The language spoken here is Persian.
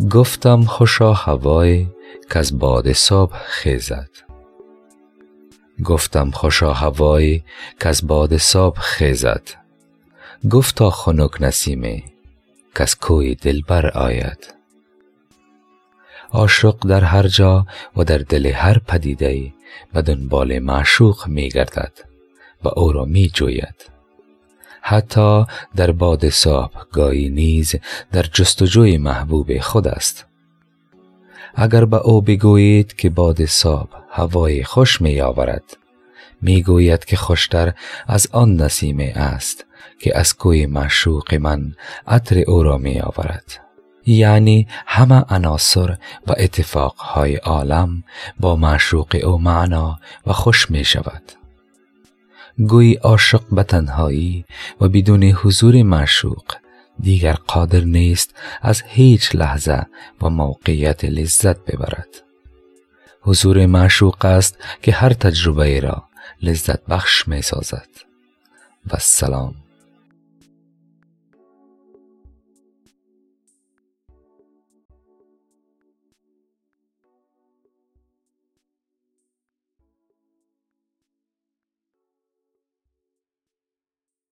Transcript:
گفتم خوشا هوای از باد صبح خیزد. گفتم خوشا هوای از باد صبح خیزد. گفتا خنک نسیمه کز کوی دلبر آید. عاشق در هر جا و در دل هر پدیده به دنبال معشوق می گردد و او را می جوید. حتی در باد صبح گاهی نیز در جستجوی محبوب خود است. اگر به او بگویید که باد صبح هوای خوش می آورد می گوید که خوشتر از آن نسیمه است که از کوی معشوق من عطر او را می آورد. یعنی همه عناصر و اتفاقهای عالم با معشوق او معنا و خوش می شود. گویی عاشق به تنهایی و بدون حضور معشوق. دیگر قادر نیست از هیچ لحظه و موقعیت لذت ببرد. حضور معشوق است که هر تجربه را لذت بخش می سازد و سلام.